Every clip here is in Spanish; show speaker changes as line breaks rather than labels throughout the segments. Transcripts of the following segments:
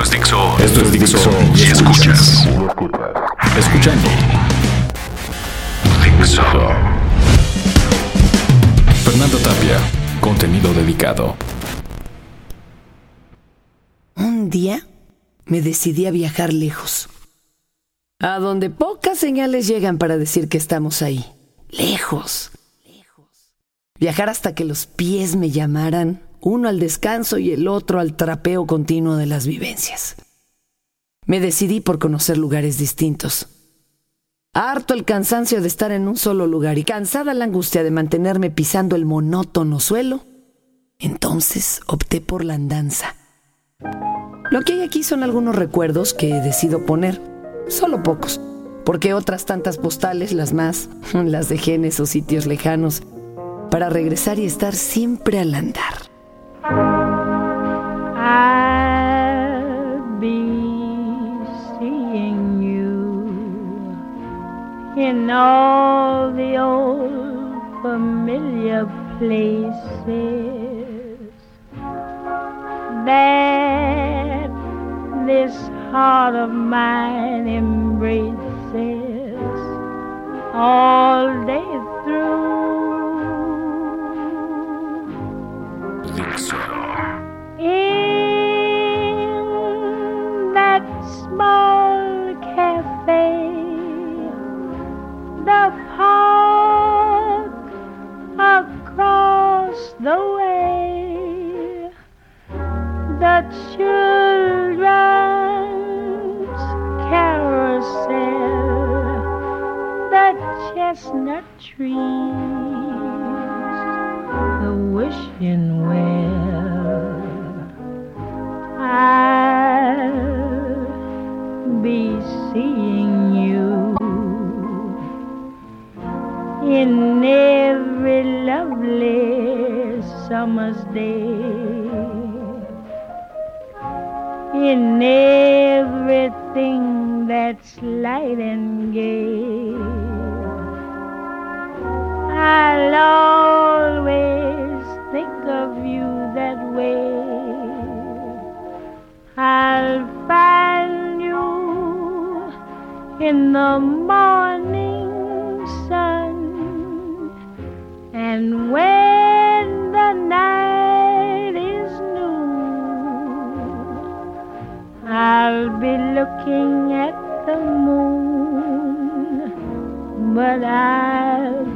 Esto es Dixo.
Esto es Dixo.
Y escuchas.
Escuchando.
Dixo.
Fernando Tapia. Contenido dedicado.
Un día me decidí a viajar lejos. A donde pocas señales llegan para decir que estamos ahí. Lejos. Viajar hasta que los pies me llamaran, uno al descanso y el otro al trapeo continuo de las vivencias. Me decidí por conocer lugares distintos. Harto el cansancio de estar en un solo lugar y cansada la angustia de mantenerme pisando el monótono suelo, entonces opté por la andanza. Lo que hay aquí son algunos recuerdos que decido poner, solo pocos, porque otras tantas postales, las más, las dejé en esos sitios lejanos, para regresar y estar siempre al andar.
I'll be seeing you in all the old familiar places. That this heart of mine embraces all day children's carousel, the chestnut trees, the wishing well. I'll be seeing you in every lovely summer's day, in everything that's light and gay. I'll always think of you that way. I'll find you in the morning sun, and when I'll be looking at the moon, but I'll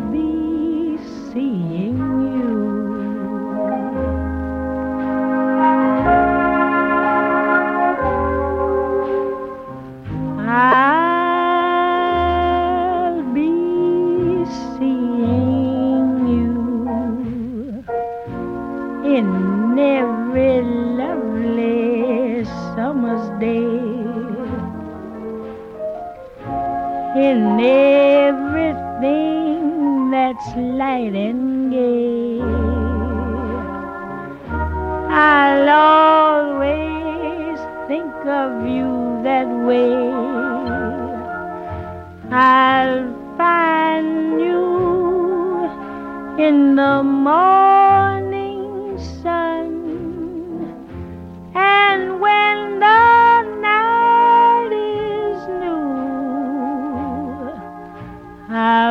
in everything that's light and gay. I'll always think of you that way. I'll find you in the morning sun,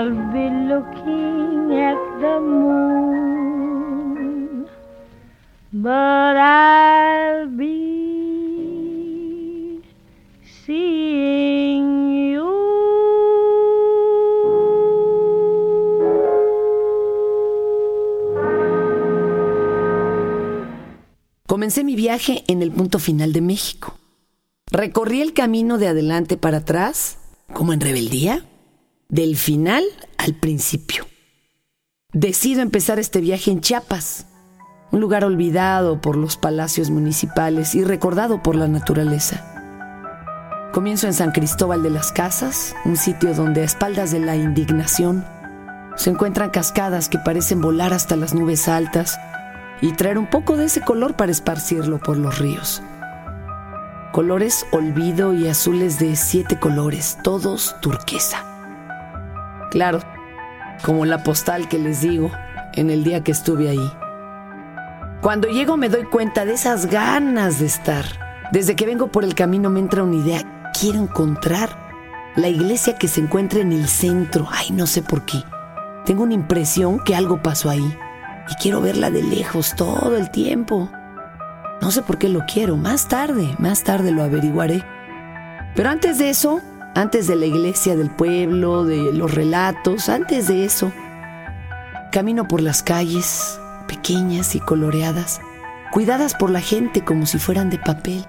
I'll be looking at the moon, but I'll be seeing you.
Comencé mi viaje en el punto final de México. Recorrí el camino de adelante para atrás, como en rebeldía, del final al principio. Decido empezar este viaje en Chiapas, un lugar olvidado por los palacios municipales y recordado por la naturaleza. Comienzo en San Cristóbal de las Casas, un sitio donde a espaldas de la indignación se encuentran cascadas que parecen volar hasta las nubes altas y traer un poco de ese color para esparcirlo por los ríos. Colores olvido y azules de siete colores, todos turquesa. Claro, como la postal que les digo en el día que estuve ahí. Cuando llego me doy cuenta de esas ganas de estar, Desde que vengo por el camino me entra una idea. Quiero encontrar la iglesia que se encuentra en el centro. Ay, no sé por qué. Tengo una impresión que algo pasó ahí. Y quiero verla de lejos todo el tiempo. No sé por qué lo quiero. Más tarde, más tarde lo averiguaré. Pero antes de eso, antes de la iglesia del pueblo, de los relatos, antes de eso, camino por las calles, pequeñas y coloreadas, cuidadas por la gente como si fueran de papel.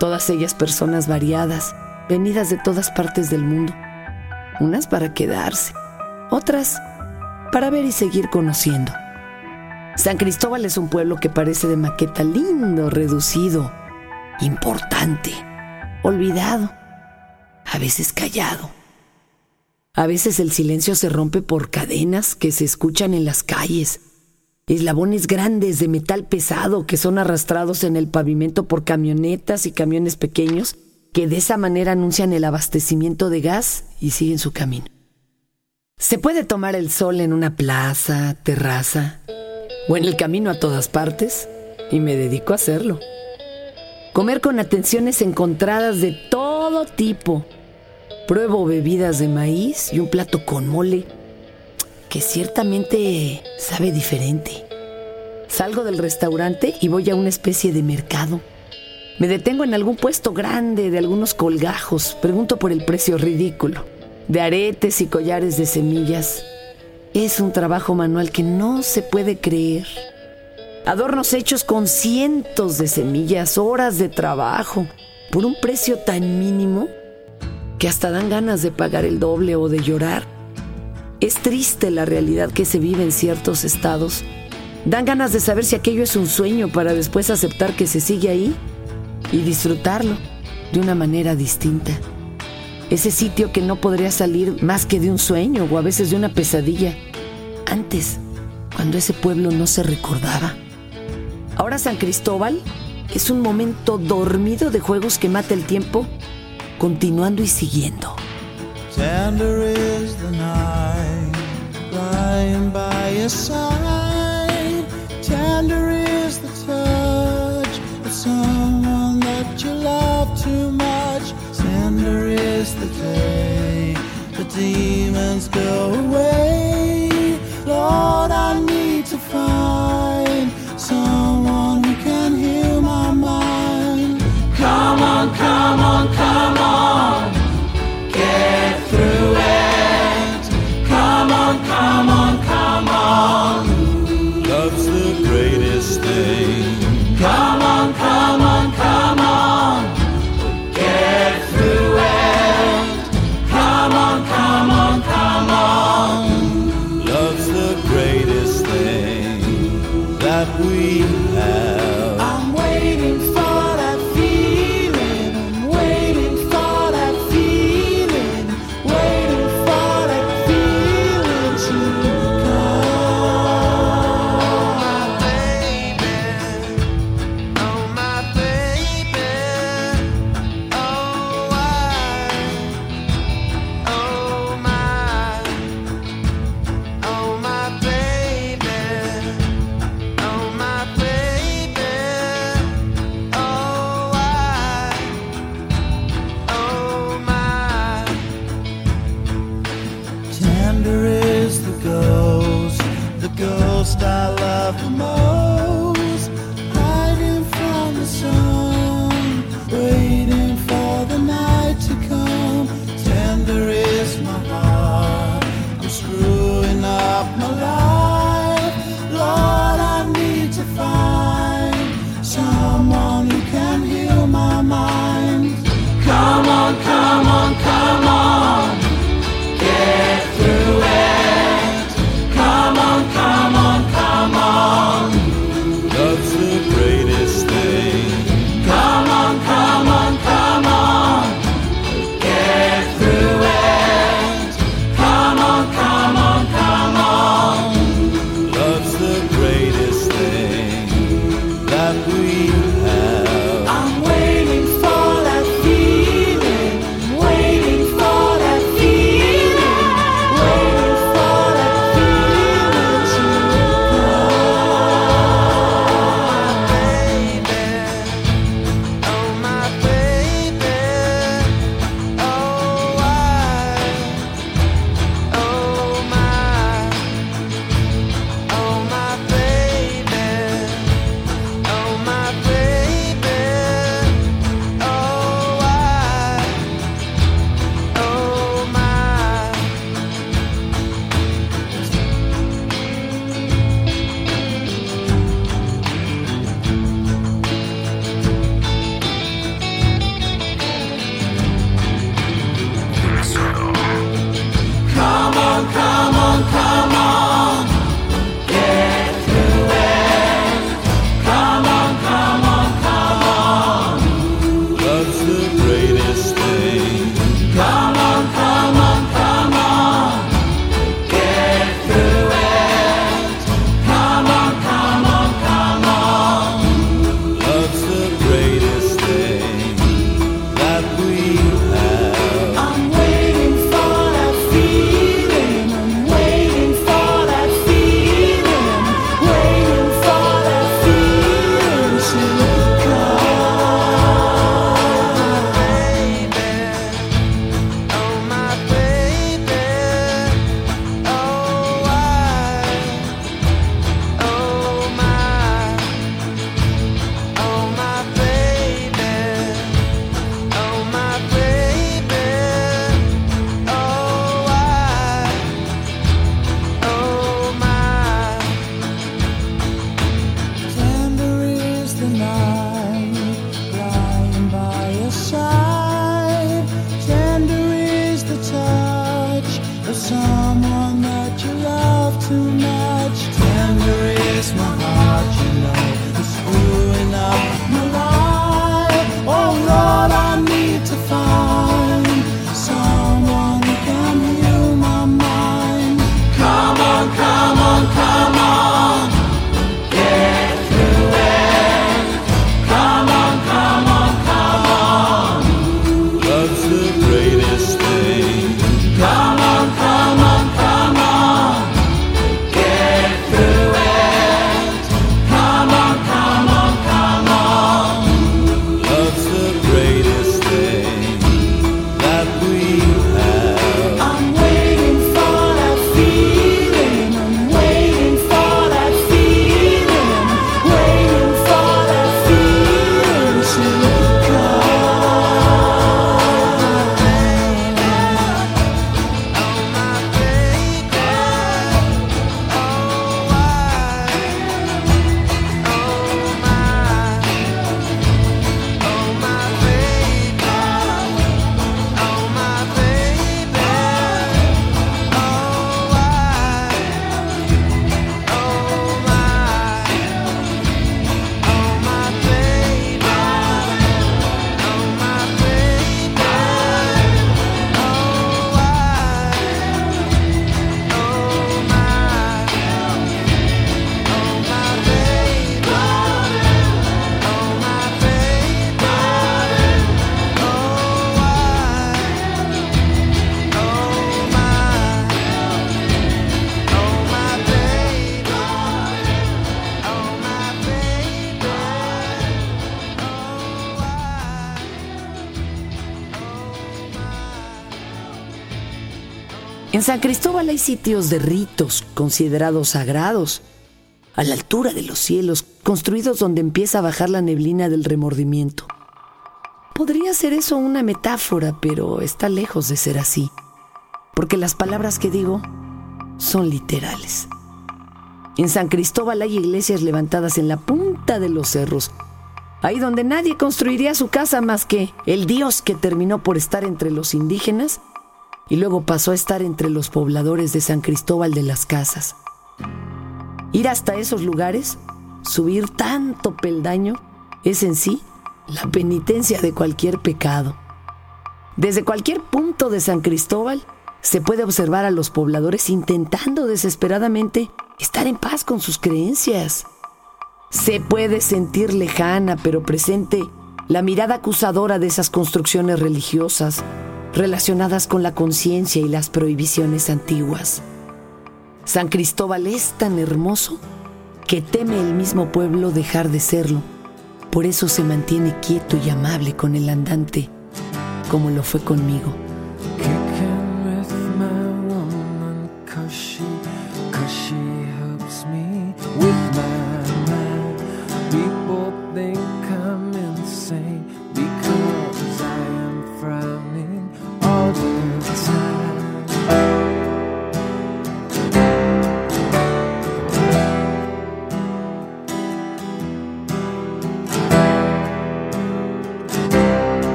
Todas ellas personas variadas, venidas de todas partes del mundo. Unas para quedarse, otras para ver y seguir conociendo. San Cristóbal es un pueblo que parece de maqueta lindo, reducido, importante, olvidado a veces callado. A veces el silencio se rompe por cadenas que se escuchan en las calles, eslabones grandes de metal pesado que son arrastrados en el pavimento por camionetas y camiones pequeños que de esa manera anuncian el abastecimiento de gas y siguen su camino. Se puede tomar el sol en una plaza, terraza o en el camino a todas partes y me dedico a hacerlo. Comer con atenciones encontradas de todo tipo Pruebo bebidas de maíz y un plato con mole que ciertamente sabe diferente. Salgo del restaurante y voy a una especie de mercado. Me detengo en algún puesto grande de algunos colgajos. Pregunto por el precio ridículo. De aretes y collares de semillas. Es un trabajo manual que no se puede creer. Adornos hechos con cientos de semillas, horas de trabajo, por un precio tan mínimo que hasta dan ganas de pagar el doble o de llorar. Es triste la realidad que se vive en ciertos estados. Dan ganas de saber si aquello es un sueño para después aceptar que se sigue ahí y disfrutarlo de una manera distinta. Ese sitio que no podría salir más que de un sueño o a veces de una pesadilla. Antes, cuando ese pueblo no se recordaba. Ahora San Cristóbal es un momento dormido de juegos que mata el tiempo continuando y siguiendo.
Tender is the night, lying by your side. Tender is the touch of someone that you love too much. Tender is the day the demons go away. Lord, I need to find someone who can heal my mind. Come on, come on, come on.
En San Cristóbal hay sitios de ritos considerados sagrados, a la altura de los cielos, construidos donde empieza a bajar la neblina del remordimiento. Podría ser eso una metáfora, pero está lejos de ser así, porque las palabras que digo son literales. En San Cristóbal hay iglesias levantadas en la punta de los cerros, ahí donde nadie construiría su casa más que el Dios que terminó por estar entre los indígenas y luego pasó a estar entre los pobladores de San Cristóbal de las Casas. Ir hasta esos lugares, subir tanto peldaño, es en sí la penitencia de cualquier pecado. Desde cualquier punto de San Cristóbal se puede observar a los pobladores intentando desesperadamente estar en paz con sus creencias. Se puede sentir lejana pero presente la mirada acusadora de esas construcciones religiosas relacionadas con la conciencia y las prohibiciones antiguas. San Cristóbal es tan hermoso que teme el mismo pueblo dejar de serlo. Por eso se mantiene quieto y amable con el andante, como lo fue conmigo.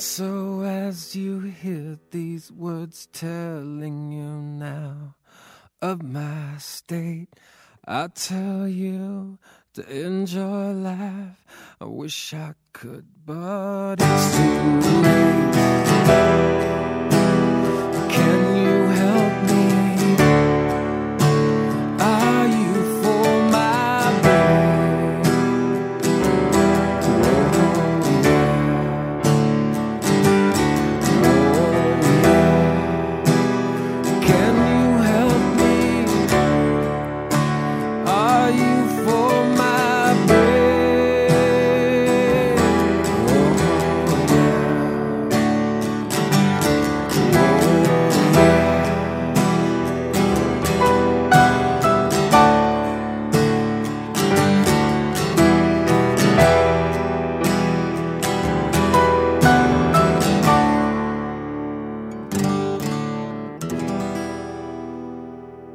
So, as you hear these words telling you now of my state, I tell you to enjoy life. I wish I could, but it's too late.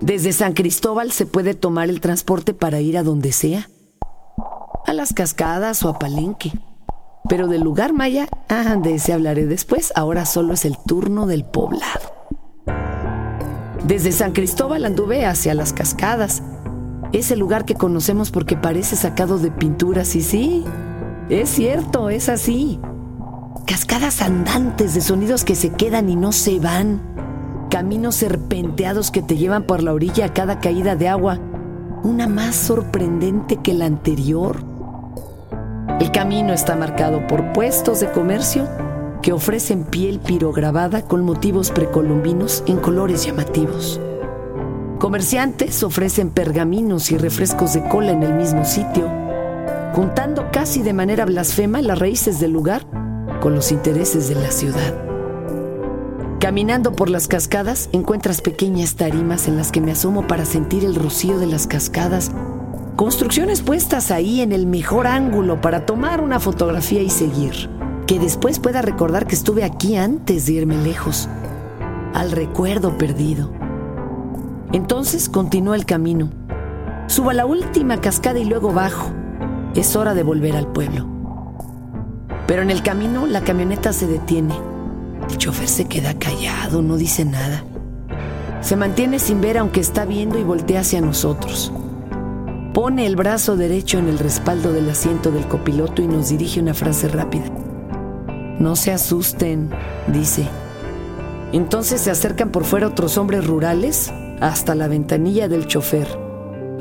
Desde San Cristóbal se puede tomar el transporte para ir a donde sea. A las cascadas o a Palenque. Pero del lugar maya, ah, de ese hablaré después, ahora solo es el turno del poblado. Desde San Cristóbal anduve hacia las cascadas. Ese lugar que conocemos porque parece sacado de pinturas y sí, es cierto, es así. Cascadas andantes de sonidos que se quedan y no se van. Caminos serpenteados que te llevan por la orilla a cada caída de agua. Una más sorprendente que la anterior. El camino está marcado por puestos de comercio que ofrecen piel pirograbada con motivos precolombinos en colores llamativos. Comerciantes ofrecen pergaminos y refrescos de cola en el mismo sitio, juntando casi de manera blasfema las raíces del lugar con los intereses de la ciudad. Caminando por las cascadas encuentras pequeñas tarimas en las que me asomo para sentir el rocío de las cascadas, construcciones puestas ahí en el mejor ángulo para tomar una fotografía y seguir, que después pueda recordar que estuve aquí antes de irme lejos, al recuerdo perdido. Entonces continúa el camino. Subo a la última cascada y luego bajo. Es hora de volver al pueblo. Pero en el camino la camioneta se detiene. El chofer se queda callado, no dice nada. Se mantiene sin ver aunque está viendo y voltea hacia nosotros. Pone el brazo derecho en el respaldo del asiento del copiloto y nos dirige una frase rápida. No se asusten, dice. Entonces se acercan por fuera otros hombres rurales hasta la ventanilla del chofer.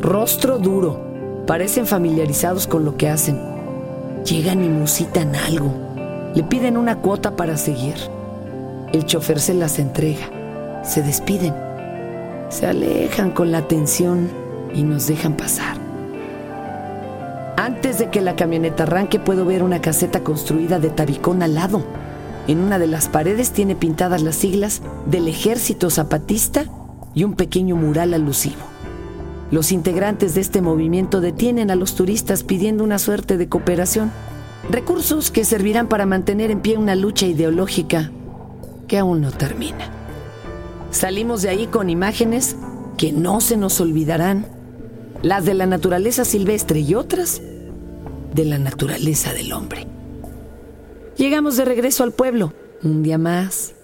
Rostro duro, parecen familiarizados con lo que hacen. Llegan y musitan algo. Le piden una cuota para seguir. El chofer se las entrega. Se despiden. Se alejan con la atención y nos dejan pasar. Antes de que la camioneta arranque puedo ver una caseta construida de tabicón al lado. En una de las paredes tiene pintadas las siglas del Ejército Zapatista y un pequeño mural alusivo. Los integrantes de este movimiento detienen a los turistas pidiendo una suerte de cooperación, recursos que servirán para mantener en pie una lucha ideológica que aún no termina. Salimos de ahí con imágenes que no se nos olvidarán, las de la naturaleza silvestre y otras de la naturaleza del hombre. Llegamos de regreso al pueblo, un día más.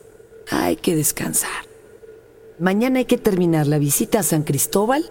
Hay que descansar. Mañana hay que terminar la visita a San Cristóbal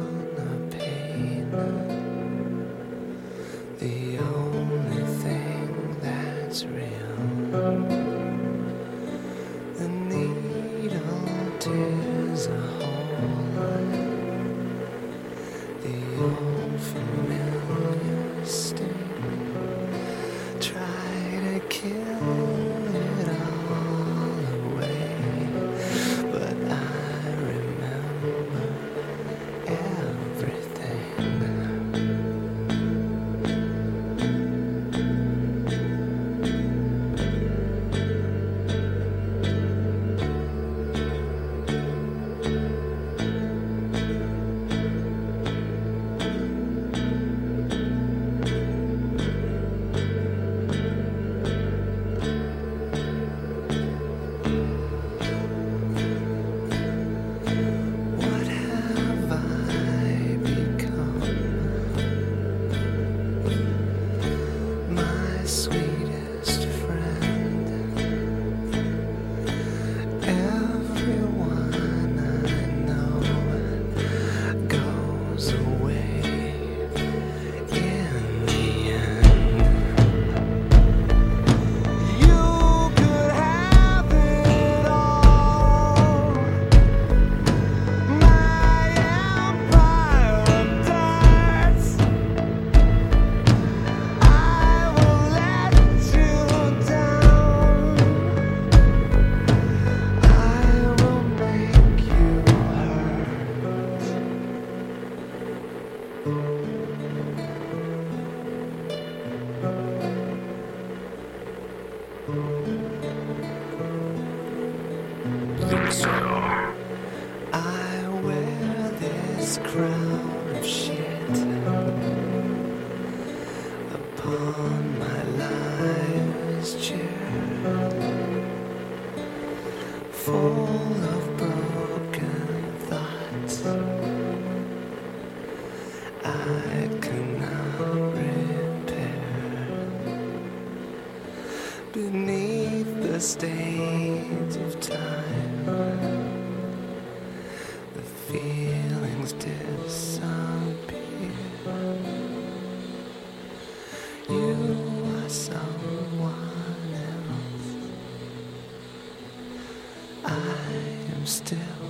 I'm still.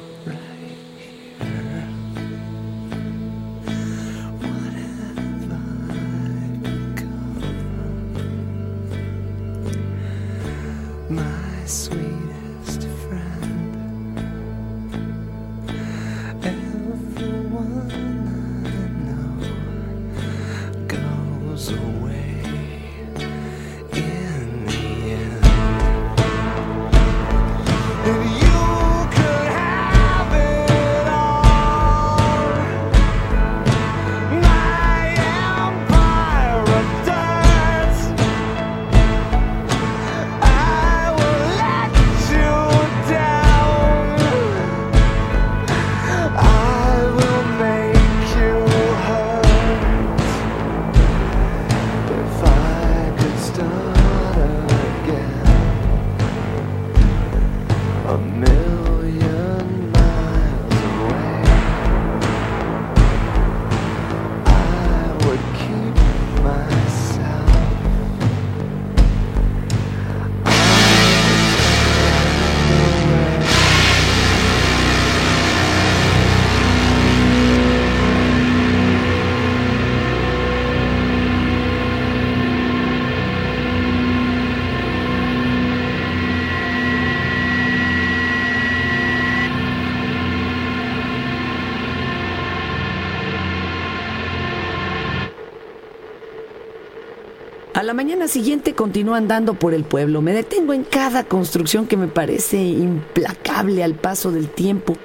La mañana siguiente continúo andando por el pueblo. Me detengo en cada construcción que me parece implacable al paso del tiempo.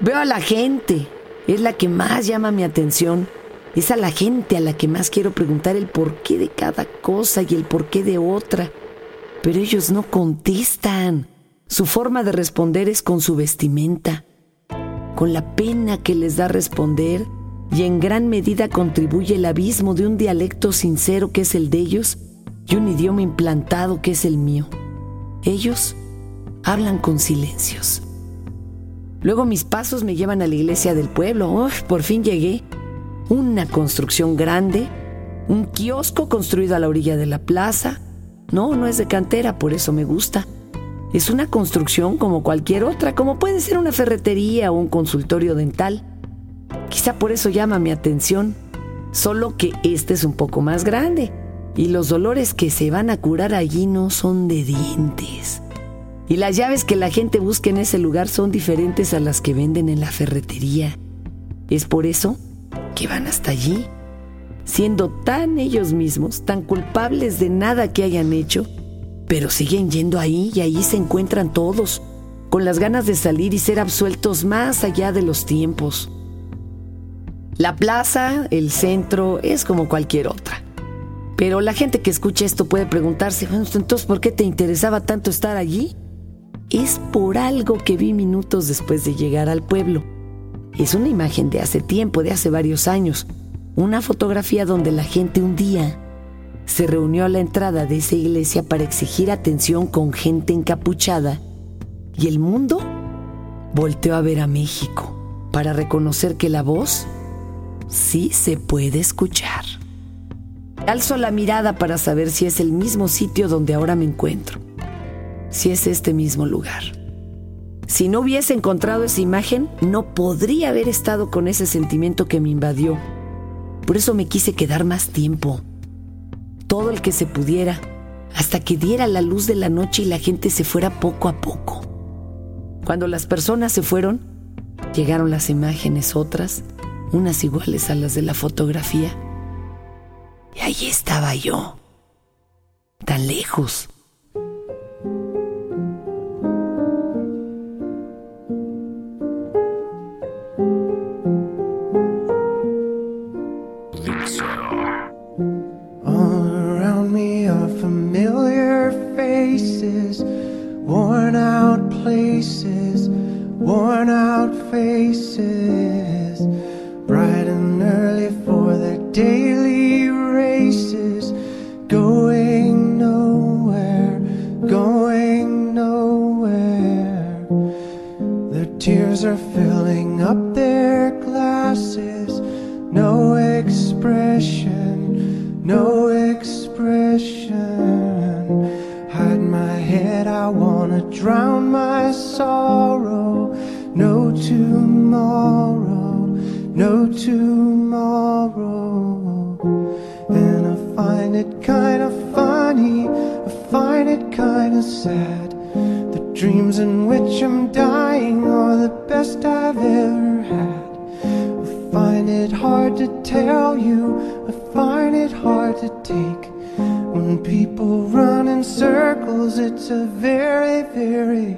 Veo a la gente. Es la que más llama mi atención. Es a la gente a la que más quiero preguntar el porqué de cada cosa y el porqué de otra. Pero ellos no contestan. Su forma de responder es con su vestimenta, con la pena que les da responder y en gran medida contribuye el abismo de un dialecto sincero que es el de ellos y un idioma implantado que es el mío. Ellos hablan con silencios. Luego mis pasos me llevan a la iglesia del pueblo. Uf, por fin llegué. Una construcción grande, un kiosco construido a la orilla de la plaza. No, no es de cantera, por eso me gusta. Es una construcción como cualquier otra, como puede ser una ferretería o un consultorio dental. Quizá por eso llama mi atención, solo que este es un poco más grande y los dolores que se van a curar allí no son de dientes. Y las llaves que la gente busca en ese lugar son diferentes a las que venden en la ferretería. Es por eso que van hasta allí, siendo tan ellos mismos, tan culpables de nada que hayan hecho, pero siguen yendo ahí y ahí se encuentran todos, con las ganas de salir y ser absueltos más allá de los tiempos. La plaza, el centro, es como cualquier otra. Pero la gente que escucha esto puede preguntarse, entonces, ¿por qué te interesaba tanto estar allí? Es por algo que vi minutos después de llegar al pueblo. Es una imagen de hace tiempo, de hace varios años. Una fotografía donde la gente un día se reunió a la entrada de esa iglesia para exigir atención con gente encapuchada y el mundo volteó a ver a México para reconocer que la voz sí se puede escuchar. Alzo la mirada para saber si es el mismo sitio donde ahora me encuentro, si es este mismo lugar. Si no hubiese encontrado esa imagen, no podría haber estado con ese sentimiento que me invadió. Por eso me quise quedar más tiempo, todo el que se pudiera, hasta que diera la luz de la noche y la gente se fuera poco a poco. Cuando las personas se fueron, llegaron las imágenes otras, unas iguales a las de la fotografía. Y ahí estaba yo, tan lejos.
Worn out places, worn out faces, to take. When people run in circles, it's a very, very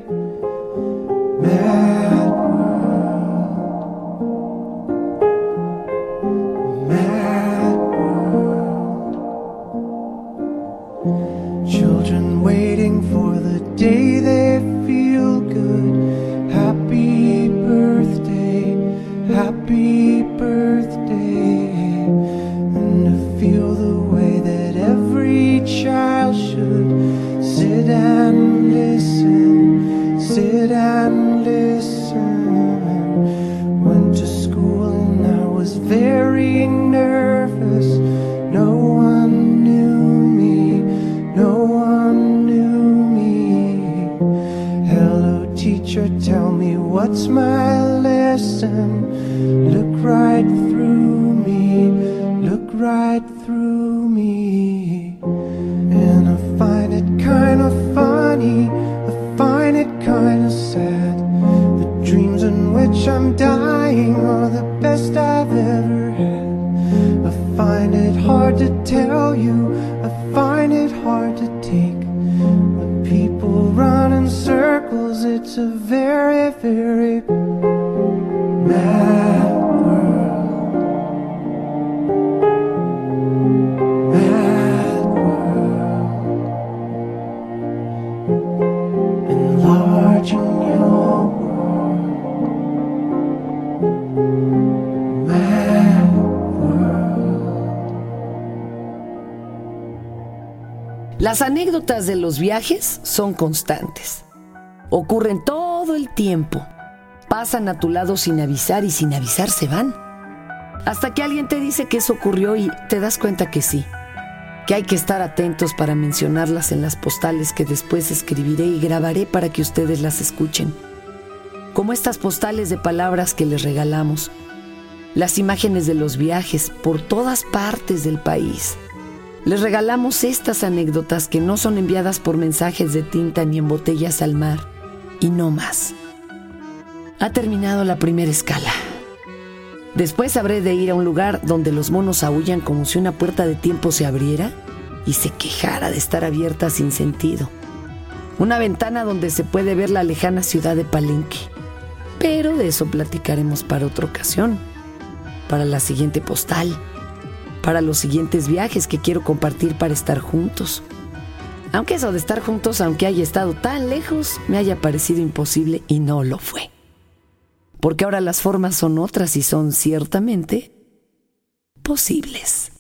find it hard to tell you, I find it hard to take. When people run in circles, it's a very, very
Las anécdotas de los viajes son constantes. Ocurren todo el tiempo. Pasan a tu lado sin avisar y sin avisar se van. Hasta que alguien te dice que eso ocurrió y te das cuenta que sí. Que hay que estar atentos para mencionarlas en las postales que después escribiré y grabaré para que ustedes las escuchen. Como estas postales de palabras que les regalamos. Las imágenes de los viajes por todas partes del país. Les regalamos estas anécdotas que no son enviadas por mensajes de tinta ni en botellas al mar, y no más. Ha terminado la primera escala. Después habré de ir a un lugar donde los monos aullan como si una puerta de tiempo se abriera y se quejara de estar abierta sin sentido. Una ventana donde se puede ver la lejana ciudad de Palenque. Pero de eso platicaremos para otra ocasión, para la siguiente postal para los siguientes viajes que quiero compartir para estar juntos. Aunque eso de estar juntos, aunque haya estado tan lejos, me haya parecido imposible y no lo fue. Porque ahora las formas son otras y son ciertamente posibles.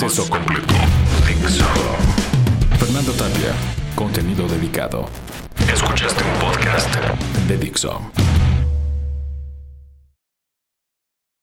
Acceso completo. Fernando Tapia. Contenido dedicado.
Escuchaste un podcast
De Dixo.